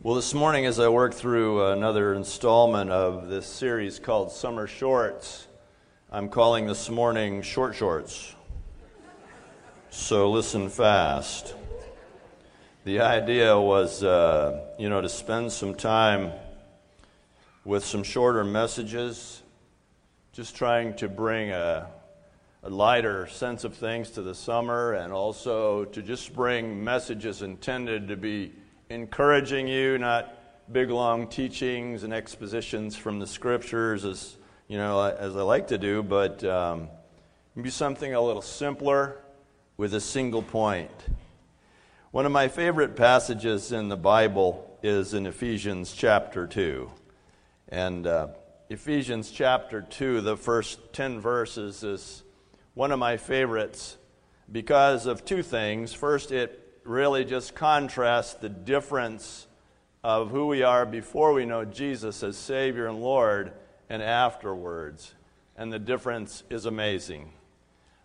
Well, this morning, as I work through another installment of this series called Summer Shorts, I'm calling this morning Short Shorts. So listen fast. The idea was, uh, you know, to spend some time with some shorter messages, just trying to bring a, a lighter sense of things to the summer, and also to just bring messages intended to be encouraging you, not big long teachings and expositions from the scriptures as you know as I like to do, but um, be something a little simpler with a single point. One of my favorite passages in the Bible is in Ephesians chapter two, and uh, Ephesians chapter two, the first ten verses is one of my favorites because of two things. First, it really just contrasts the difference of who we are before we know Jesus as Savior and Lord and afterwards. And the difference is amazing.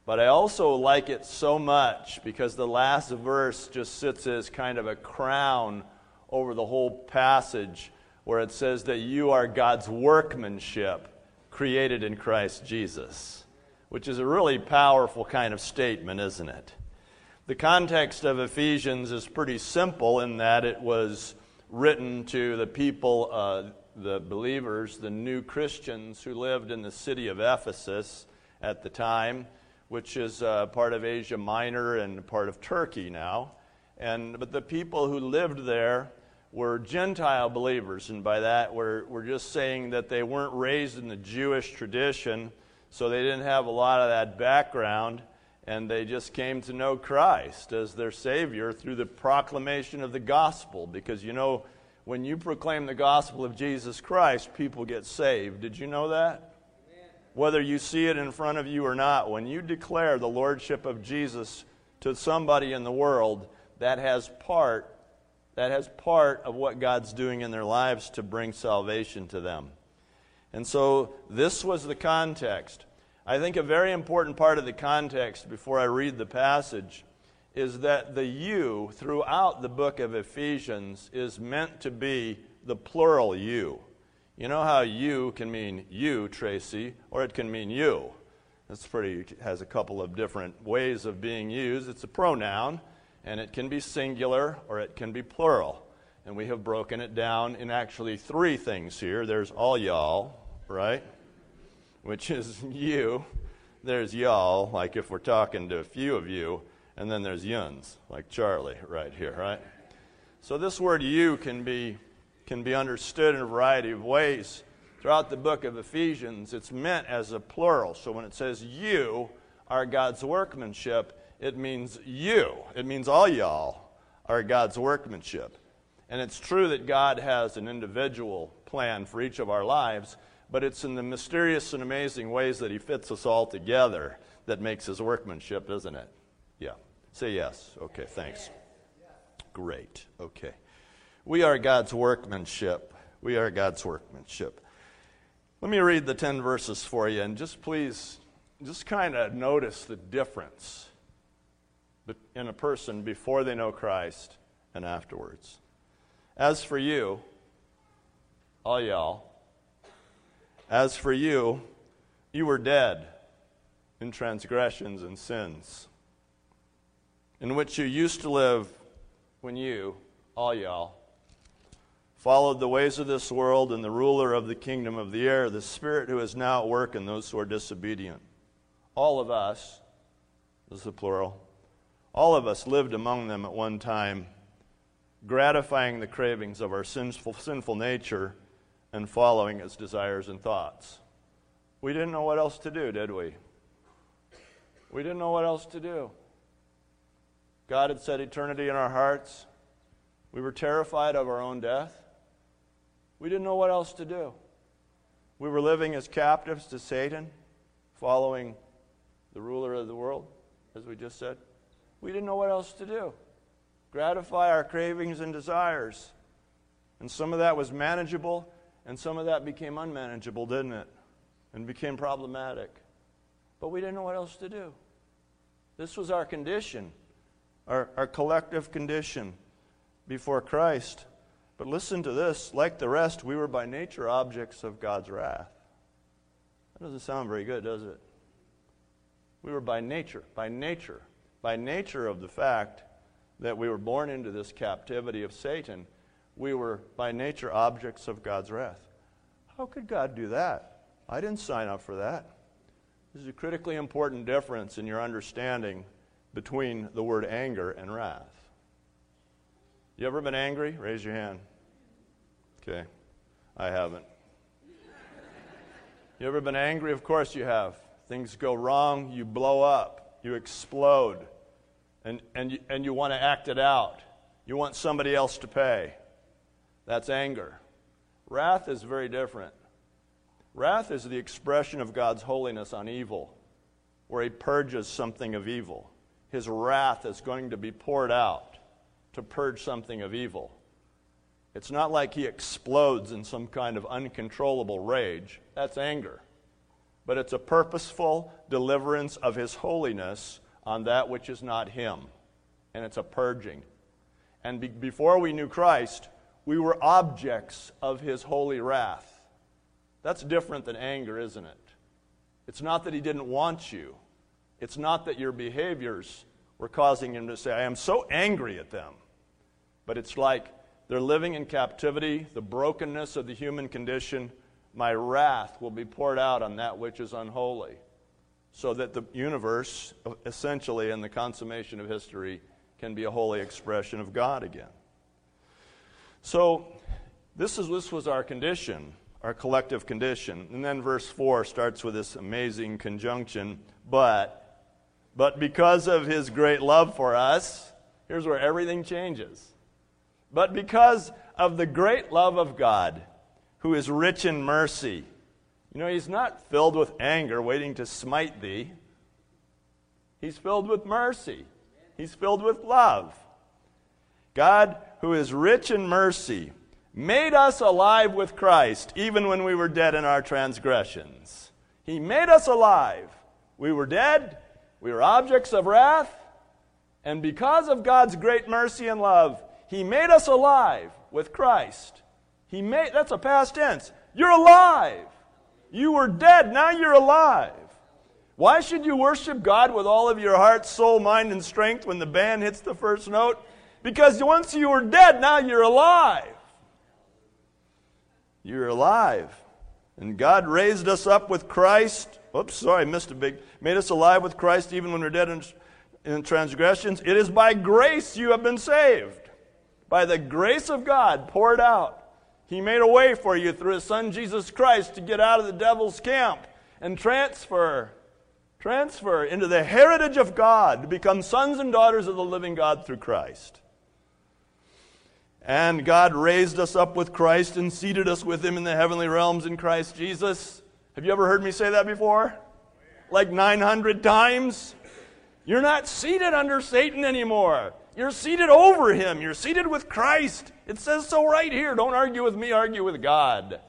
But I also like it so much because the last verse just sits as kind of a crown over the whole passage where it says that you are God's workmanship created in Christ Jesus, which is a really powerful kind of statement, isn't it? The context of Ephesians is pretty simple in that it was written to the people, uh, the believers, the new Christians who lived in the city of Ephesus at the time, which is uh, part of Asia Minor and part of Turkey now. And, but the people who lived there were Gentile believers, and by that we're, we're just saying that they weren't raised in the Jewish tradition, so they didn't have a lot of that background and they just came to know Christ as their Savior through the proclamation of the gospel. Because you know, when you proclaim the gospel of Jesus Christ, people get saved. Did you know that? Whether you see it in front of you or not, when you declare the Lordship of Jesus to somebody in the world, that has part. That has part of what God's doing in their lives to bring salvation to them. And so this was the context. I think a very important part of the context before I read the passage is that the you throughout the book of Ephesians is meant to be the plural you. You know how you can mean you, Tracy, or it can mean you. It's pretty has a couple of different ways of being used. It's a pronoun, and it can be singular or it can be plural. And we have broken it down in actually three things here. There's all y'all, right? Which is you. There's y'all, like if we're talking to a few of you, and then there's yuns, like Charlie right here, right? So this word you can be can be understood in a variety of ways. Throughout the book of Ephesians, it's meant as a plural. So when it says you are God's workmanship, it means you. It means all y'all are God's workmanship. And it's true that God has an individual plan for each of our lives, but it's in the mysterious and amazing ways that he fits us all together that makes his workmanship, isn't it? Yeah. Say yes. Okay, thanks. Great. Okay. We are God's workmanship. We are God's workmanship. Let me read the 10 verses for you and just please, just kind of notice the difference in a person before they know Christ and afterwards. As for you, all y'all, as for you, you were dead in transgressions and sins, in which you used to live when you, all y'all, followed the ways of this world and the ruler of the kingdom of the air, the spirit who is now at work in those who are disobedient. All of us, this is the plural, all of us lived among them at one time, gratifying the cravings of our sinful, sinful nature and following its desires and thoughts. We didn't know what else to do, did we? We didn't know what else to do. God had set eternity in our hearts. We were terrified of our own death. We didn't know what else to do. We were living as captives to Satan, following the ruler of the world, as we just said. We didn't know what else to do. Gratify our cravings and desires. And some of that was manageable, and some of that became unmanageable, didn't it? And became problematic. But we didn't know what else to do. This was our condition, our, our collective condition before Christ. But listen to this like the rest, we were by nature objects of God's wrath. That doesn't sound very good, does it? We were by nature, by nature, by nature of the fact that we were born into this captivity of Satan, we were by nature objects of God's wrath. How could God do that? I didn't sign up for that. This is a critically important difference in your understanding between the word anger and wrath. You ever been angry? Raise your hand. Okay. I haven't. You ever been angry? Of course you have. Things go wrong, you blow up, you explode, and, and, and you want to act it out. You want somebody else to pay. That's anger. Wrath is very different. Wrath is the expression of God's holiness on evil, where He purges something of evil. His wrath is going to be poured out to purge something of evil. It's not like He explodes in some kind of uncontrollable rage. That's anger. But it's a purposeful deliverance of His holiness on that which is not Him. And it's a purging. And be- before we knew Christ, we were objects of His holy wrath. That's different than anger, isn't it? It's not that he didn't want you. It's not that your behaviors were causing him to say, I am so angry at them. But it's like they're living in captivity, the brokenness of the human condition. My wrath will be poured out on that which is unholy. So that the universe, essentially, in the consummation of history, can be a holy expression of God again. So, this, is, this was our condition our collective condition. And then verse 4 starts with this amazing conjunction, but, but because of his great love for us, here's where everything changes. But because of the great love of God, who is rich in mercy, you know, he's not filled with anger waiting to smite thee. He's filled with mercy. He's filled with love. God, who is rich in mercy, made us alive with Christ, even when we were dead in our transgressions. He made us alive. We were dead, we were objects of wrath, and because of God's great mercy and love, He made us alive with Christ. He made, that's a past tense. You're alive. You were dead, now you're alive. Why should you worship God with all of your heart, soul, mind, and strength when the band hits the first note? Because once you were dead, now you're alive. You're alive. And God raised us up with Christ. Oops, sorry, I missed a big. Made us alive with Christ even when we're dead in, in transgressions. It is by grace you have been saved. By the grace of God poured out. He made a way for you through His Son Jesus Christ to get out of the devil's camp and transfer, transfer into the heritage of God to become sons and daughters of the living God through Christ. And God raised us up with Christ and seated us with Him in the heavenly realms in Christ Jesus. Have you ever heard me say that before? Like 900 times? You're not seated under Satan anymore. You're seated over him. You're seated with Christ. It says so right here. Don't argue with me, argue with God.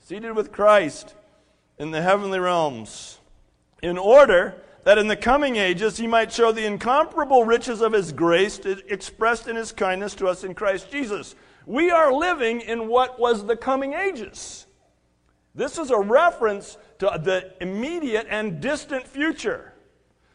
Seated with Christ in the heavenly realms. In order that in the coming ages he might show the incomparable riches of his grace expressed in his kindness to us in Christ Jesus. We are living in what was the coming ages. This is a reference to the immediate and distant future.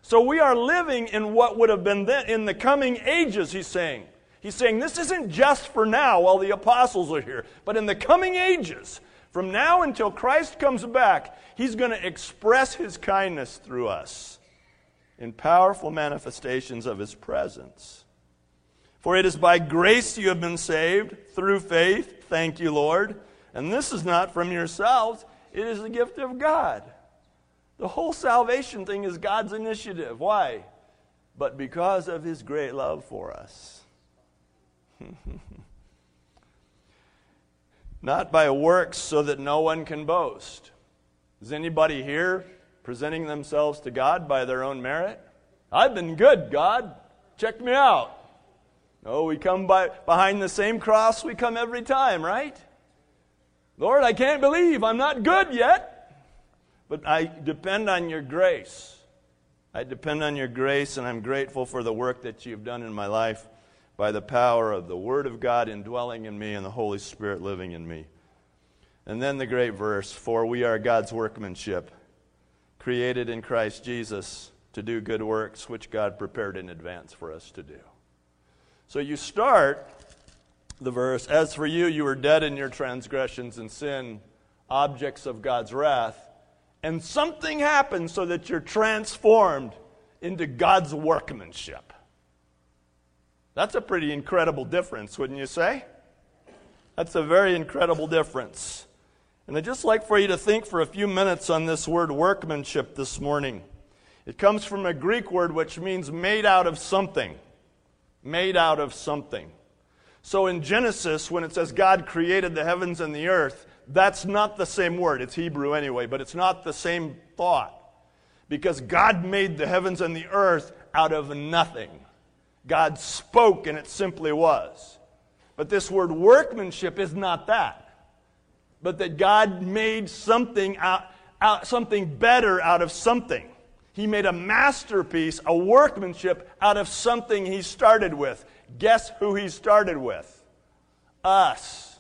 So we are living in what would have been then, in the coming ages, he's saying. He's saying this isn't just for now while the apostles are here, but in the coming ages, from now until Christ comes back, he's going to express his kindness through us in powerful manifestations of his presence. For it is by grace you have been saved through faith. Thank you, Lord. And this is not from yourselves, it is the gift of God. The whole salvation thing is God's initiative. Why? But because of his great love for us. not by works so that no one can boast. Is anybody here presenting themselves to God by their own merit. I've been good, God. Check me out. No, we come by, behind the same cross we come every time, right? Lord, I can't believe I'm not good yet, but I depend on your grace. I depend on your grace, and I'm grateful for the work that you've done in my life by the power of the Word of God indwelling in me and the Holy Spirit living in me. And then the great verse For we are God's workmanship, created in Christ Jesus to do good works which God prepared in advance for us to do. So you start the verse As for you, you were dead in your transgressions and sin, objects of God's wrath. And something happens so that you're transformed into God's workmanship. That's a pretty incredible difference, wouldn't you say? That's a very incredible difference. And I'd just like for you to think for a few minutes on this word workmanship this morning. It comes from a Greek word which means made out of something. Made out of something. So in Genesis, when it says God created the heavens and the earth, that's not the same word. It's Hebrew anyway, but it's not the same thought. Because God made the heavens and the earth out of nothing. God spoke and it simply was. But this word workmanship is not that. But that God made something out, out something better out of something. He made a masterpiece, a workmanship out of something he started with. Guess who he started with? Us.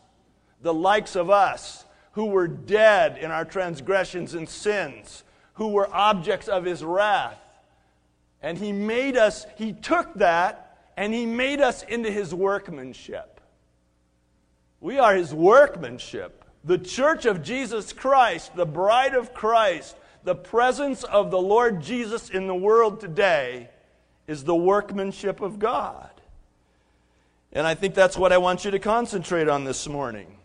The likes of us, who were dead in our transgressions and sins, who were objects of his wrath. And he made us, he took that and he made us into his workmanship. We are his workmanship. The church of Jesus Christ, the bride of Christ, the presence of the Lord Jesus in the world today is the workmanship of God. And I think that's what I want you to concentrate on this morning.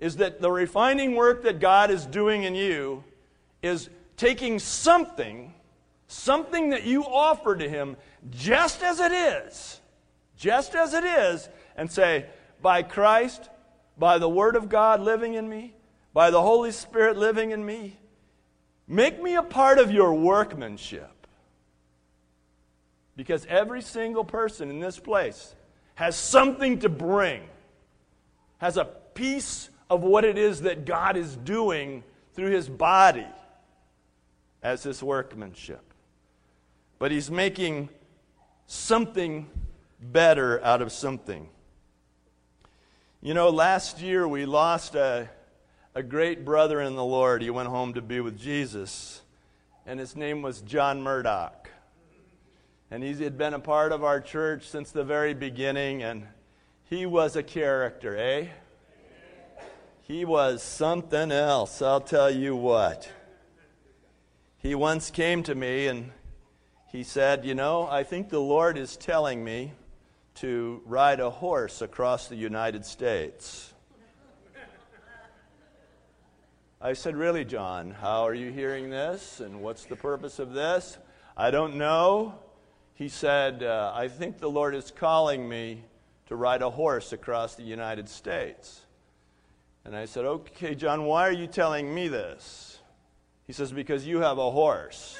Is that the refining work that God is doing in you is taking something, something that you offer to Him just as it is, just as it is, and say, by Christ, by the Word of God living in me, by the Holy Spirit living in me, Make me a part of your workmanship. Because every single person in this place has something to bring, has a piece of what it is that God is doing through his body as his workmanship. But he's making something better out of something. You know, last year we lost a a great brother in the Lord. He went home to be with Jesus, and his name was John Murdoch. And he had been a part of our church since the very beginning, and he was a character, eh? He was something else, I'll tell you what. He once came to me and he said, You know, I think the Lord is telling me to ride a horse across the United States. I said, Really, John, how are you hearing this? And what's the purpose of this? I don't know. He said, uh, I think the Lord is calling me to ride a horse across the United States. And I said, Okay, John, why are you telling me this? He says, Because you have a horse.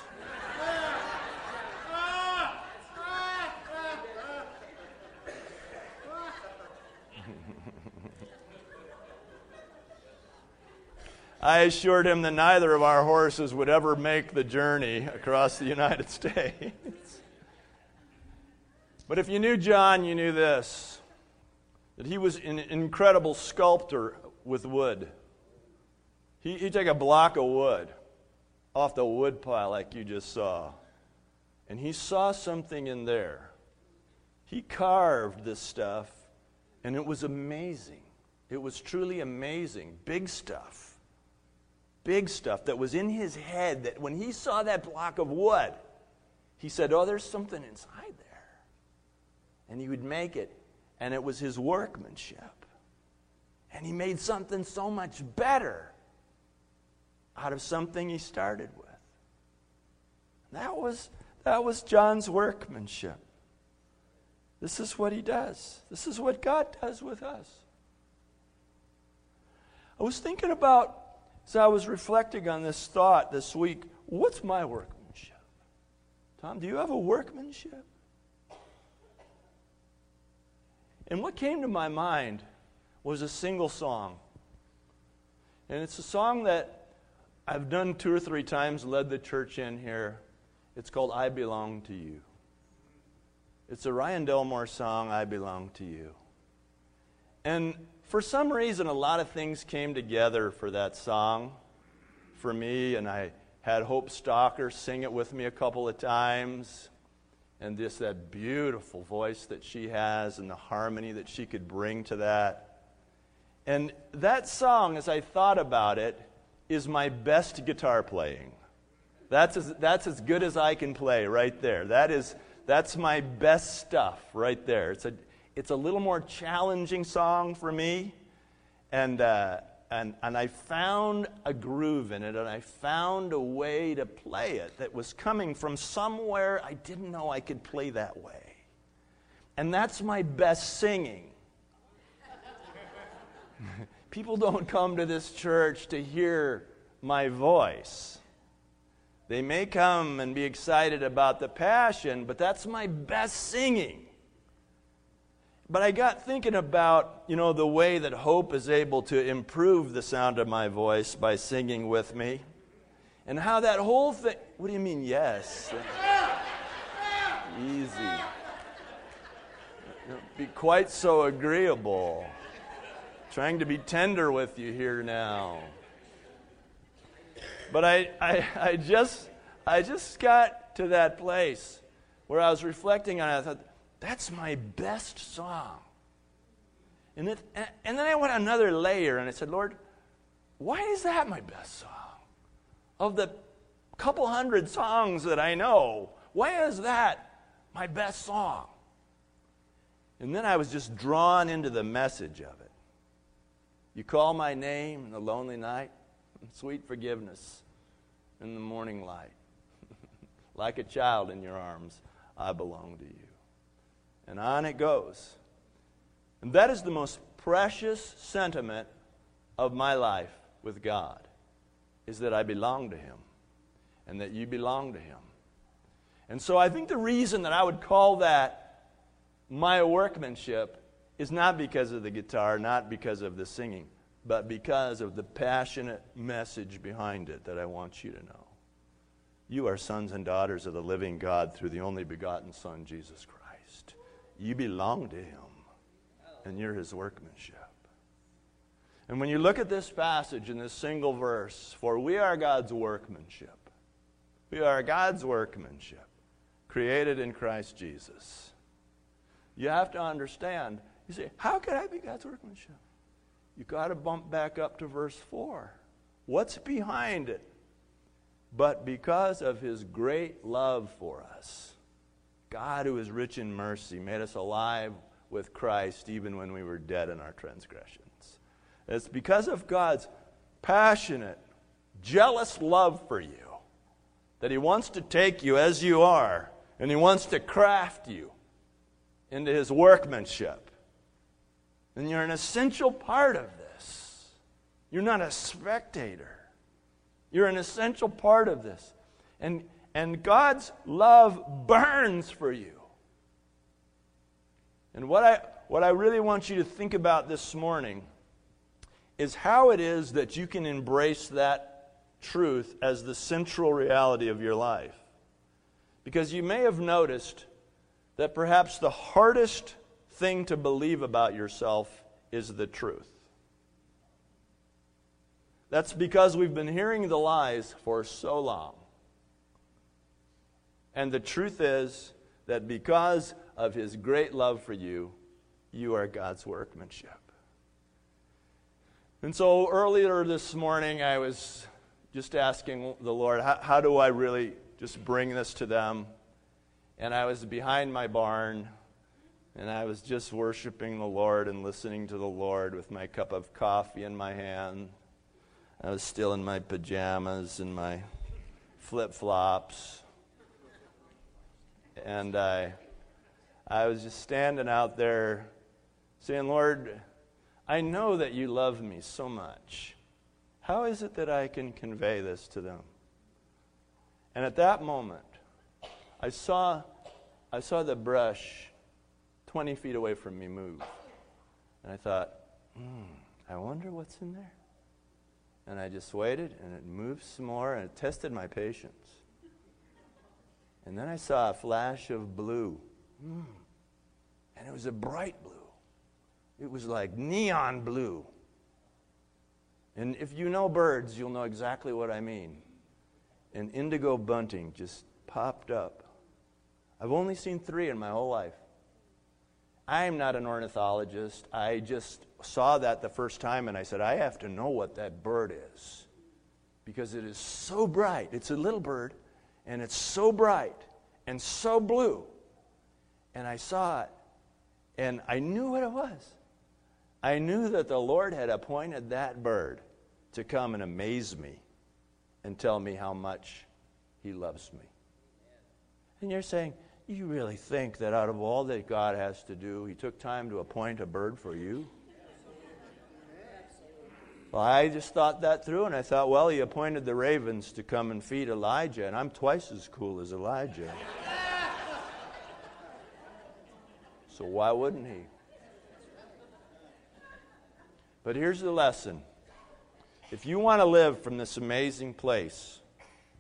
I assured him that neither of our horses would ever make the journey across the United States. but if you knew John, you knew this that he was an incredible sculptor with wood. He, he'd take a block of wood off the wood pile like you just saw, and he saw something in there. He carved this stuff, and it was amazing. It was truly amazing. Big stuff big stuff that was in his head that when he saw that block of wood, he said, Oh, there's something inside there. And he would make it, and it was his workmanship. And he made something so much better out of something he started with. That was, that was John's workmanship. This is what he does. This is what God does with us. I was thinking about so I was reflecting on this thought this week. What's my workmanship? Tom, do you have a workmanship? And what came to my mind was a single song. And it's a song that I've done two or three times, led the church in here. It's called I Belong to You. It's a Ryan Delmore song, I Belong to You. And for some reason, a lot of things came together for that song for me, and I had Hope Stalker sing it with me a couple of times. And just that beautiful voice that she has and the harmony that she could bring to that. And that song, as I thought about it, is my best guitar playing. That's as, that's as good as I can play right there. That is, that's my best stuff right there. It's a, it's a little more challenging song for me. And, uh, and, and I found a groove in it, and I found a way to play it that was coming from somewhere I didn't know I could play that way. And that's my best singing. People don't come to this church to hear my voice. They may come and be excited about the passion, but that's my best singing. But I got thinking about, you know, the way that Hope is able to improve the sound of my voice by singing with me. And how that whole thing. What do you mean, yes? Easy. Be quite so agreeable. Trying to be tender with you here now. But I, I, I, just, I just got to that place where I was reflecting on it. I thought, that's my best song. And, it, and then I went another layer and I said, Lord, why is that my best song? Of the couple hundred songs that I know, why is that my best song? And then I was just drawn into the message of it. You call my name in the lonely night, sweet forgiveness in the morning light. like a child in your arms, I belong to you. And on it goes. And that is the most precious sentiment of my life with God is that I belong to him and that you belong to him. And so I think the reason that I would call that my workmanship is not because of the guitar, not because of the singing, but because of the passionate message behind it that I want you to know. You are sons and daughters of the living God through the only begotten Son, Jesus Christ. You belong to Him, and you're His workmanship. And when you look at this passage in this single verse, for we are God's workmanship, we are God's workmanship, created in Christ Jesus. You have to understand. You say, How could I be God's workmanship? You've got to bump back up to verse 4. What's behind it? But because of his great love for us God, who is rich in mercy, made us alive with Christ even when we were dead in our transgressions. It's because of God's passionate, jealous love for you that He wants to take you as you are and He wants to craft you into His workmanship. And you're an essential part of this. You're not a spectator, you're an essential part of this. And and God's love burns for you. And what I, what I really want you to think about this morning is how it is that you can embrace that truth as the central reality of your life. Because you may have noticed that perhaps the hardest thing to believe about yourself is the truth. That's because we've been hearing the lies for so long. And the truth is that because of his great love for you, you are God's workmanship. And so earlier this morning, I was just asking the Lord, how, how, do I really just bring this to them? And I was behind my barn, and I was just worshiping the Lord and listening to the Lord with my cup of coffee in my hand. I was still in my pajamas and my flip flops and I, I was just standing out there saying, Lord, I know that you love me so much. How is it that I can convey this to them? And at that moment, I saw, I saw the brush 20 feet away from me move. And I thought, hmm, I wonder what's in there. And I just waited, and it moved some more, and it tested my patience. And then I saw a flash of blue. And it was a bright blue. It was like neon blue. And if you know birds, you'll know exactly what I mean. An indigo bunting just popped up. I've only seen three in my whole life. I am not an ornithologist. I just saw that the first time and I said, I have to know what that bird is because it is so bright. It's a little bird and it's so bright and so blue. And I saw it and I knew what it was. I knew that the Lord had appointed that bird to come and amaze me and tell me how much He loves me. And you're saying, you really think that out of all that God has to do, He took time to appoint a bird for you? Well, I just thought that through, and I thought, well, He appointed the ravens to come and feed Elijah, and I'm twice as cool as Elijah. so why wouldn't He? But here's the lesson. If you want to live from this amazing place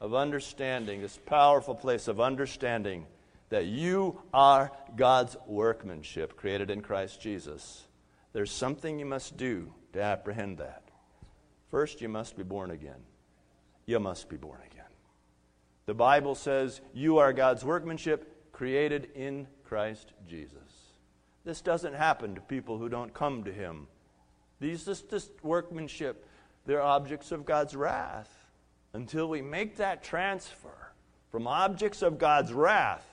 of understanding, this powerful place of understanding that you are God's workmanship created in Christ Jesus, there's something you must do to apprehend that. First, you must be born again. You must be born again. The Bible says you are God's workmanship created in Christ Jesus. This doesn't happen to people who don't come to Him. These this, this workmanship, they're objects of God's wrath. Until we make that transfer from objects of God's wrath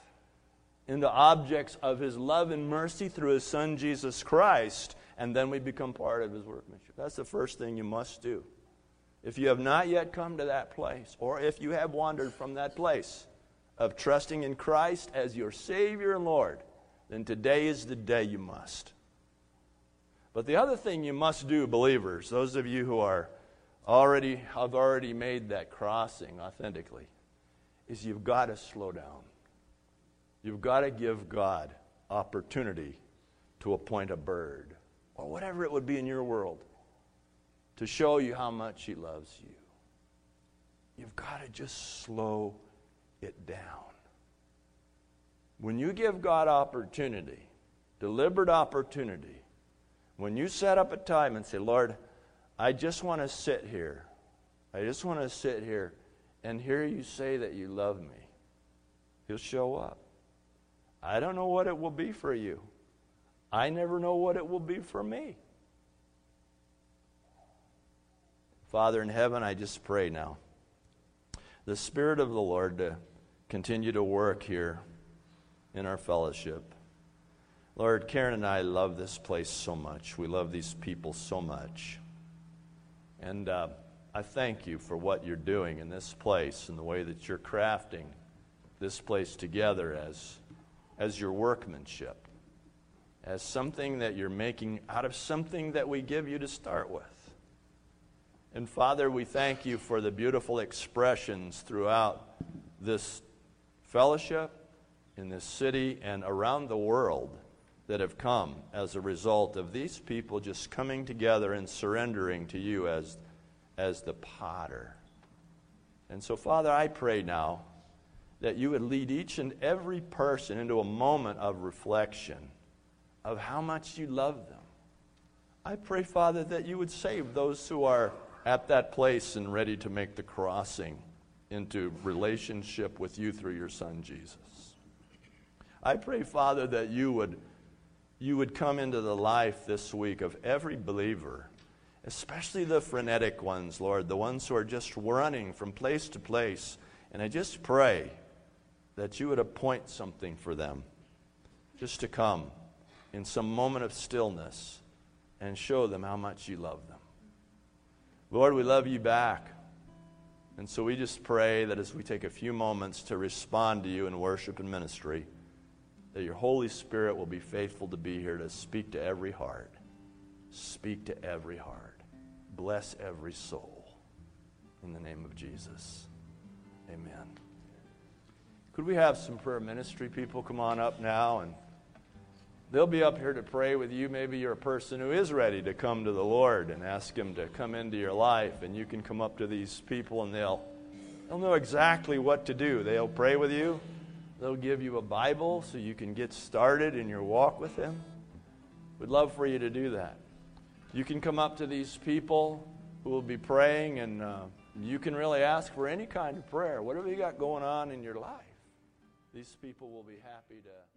into objects of his love and mercy through his son Jesus Christ, and then we become part of his workmanship. That's the first thing you must do. If you have not yet come to that place, or if you have wandered from that place of trusting in Christ as your Savior and Lord, then today is the day you must. But the other thing you must do, believers, those of you who are already have already made that crossing authentically, is you've got to slow down. You've got to give God opportunity to appoint a bird or whatever it would be in your world to show you how much He loves you. You've got to just slow it down. When you give God opportunity, deliberate opportunity, when you set up a time and say, Lord, I just want to sit here, I just want to sit here and hear you say that you love me, He'll show up. I don't know what it will be for you. I never know what it will be for me. Father in heaven, I just pray now. The Spirit of the Lord to continue to work here in our fellowship. Lord, Karen and I love this place so much. We love these people so much. And uh, I thank you for what you're doing in this place and the way that you're crafting this place together as as your workmanship, as something that you're making out of something that we give you to start with. And Father, we thank you for the beautiful expressions throughout this fellowship, in this city, and around the world that have come as a result of these people just coming together and surrendering to you as, as the potter. And so, Father, I pray now that you would lead each and every person into a moment of reflection of how much you love them. I pray, Father, that you would save those who are at that place and ready to make the crossing into relationship with you through your Son, Jesus. I pray, Father, that you would, you would come into the life this week of every believer, especially the frenetic ones, Lord, the ones who are just running from place to place. And I just pray that you would appoint something for them just to come in some moment of stillness and show them how much you love them. Lord, we love you back. And so we just pray that as we take a few moments to respond to you in worship and ministry, that your Holy Spirit will be faithful to be here to speak to every heart. Speak to every heart. Bless every soul. In the name of Jesus. Amen. Could we have some prayer ministry people come on up now and they'll be up here to pray with you. Maybe you're a person who is ready to come to the Lord and ask him to come into your life and you can come up to these people and they'll they'll know exactly what to do. They'll pray with you. They'll give you a Bible so you can get started in your walk with Him. We'd love for you to do that. You can come up to these people who will be praying, and uh, you can really ask for any kind of prayer, whatever you got going on in your life. These people will be happy to.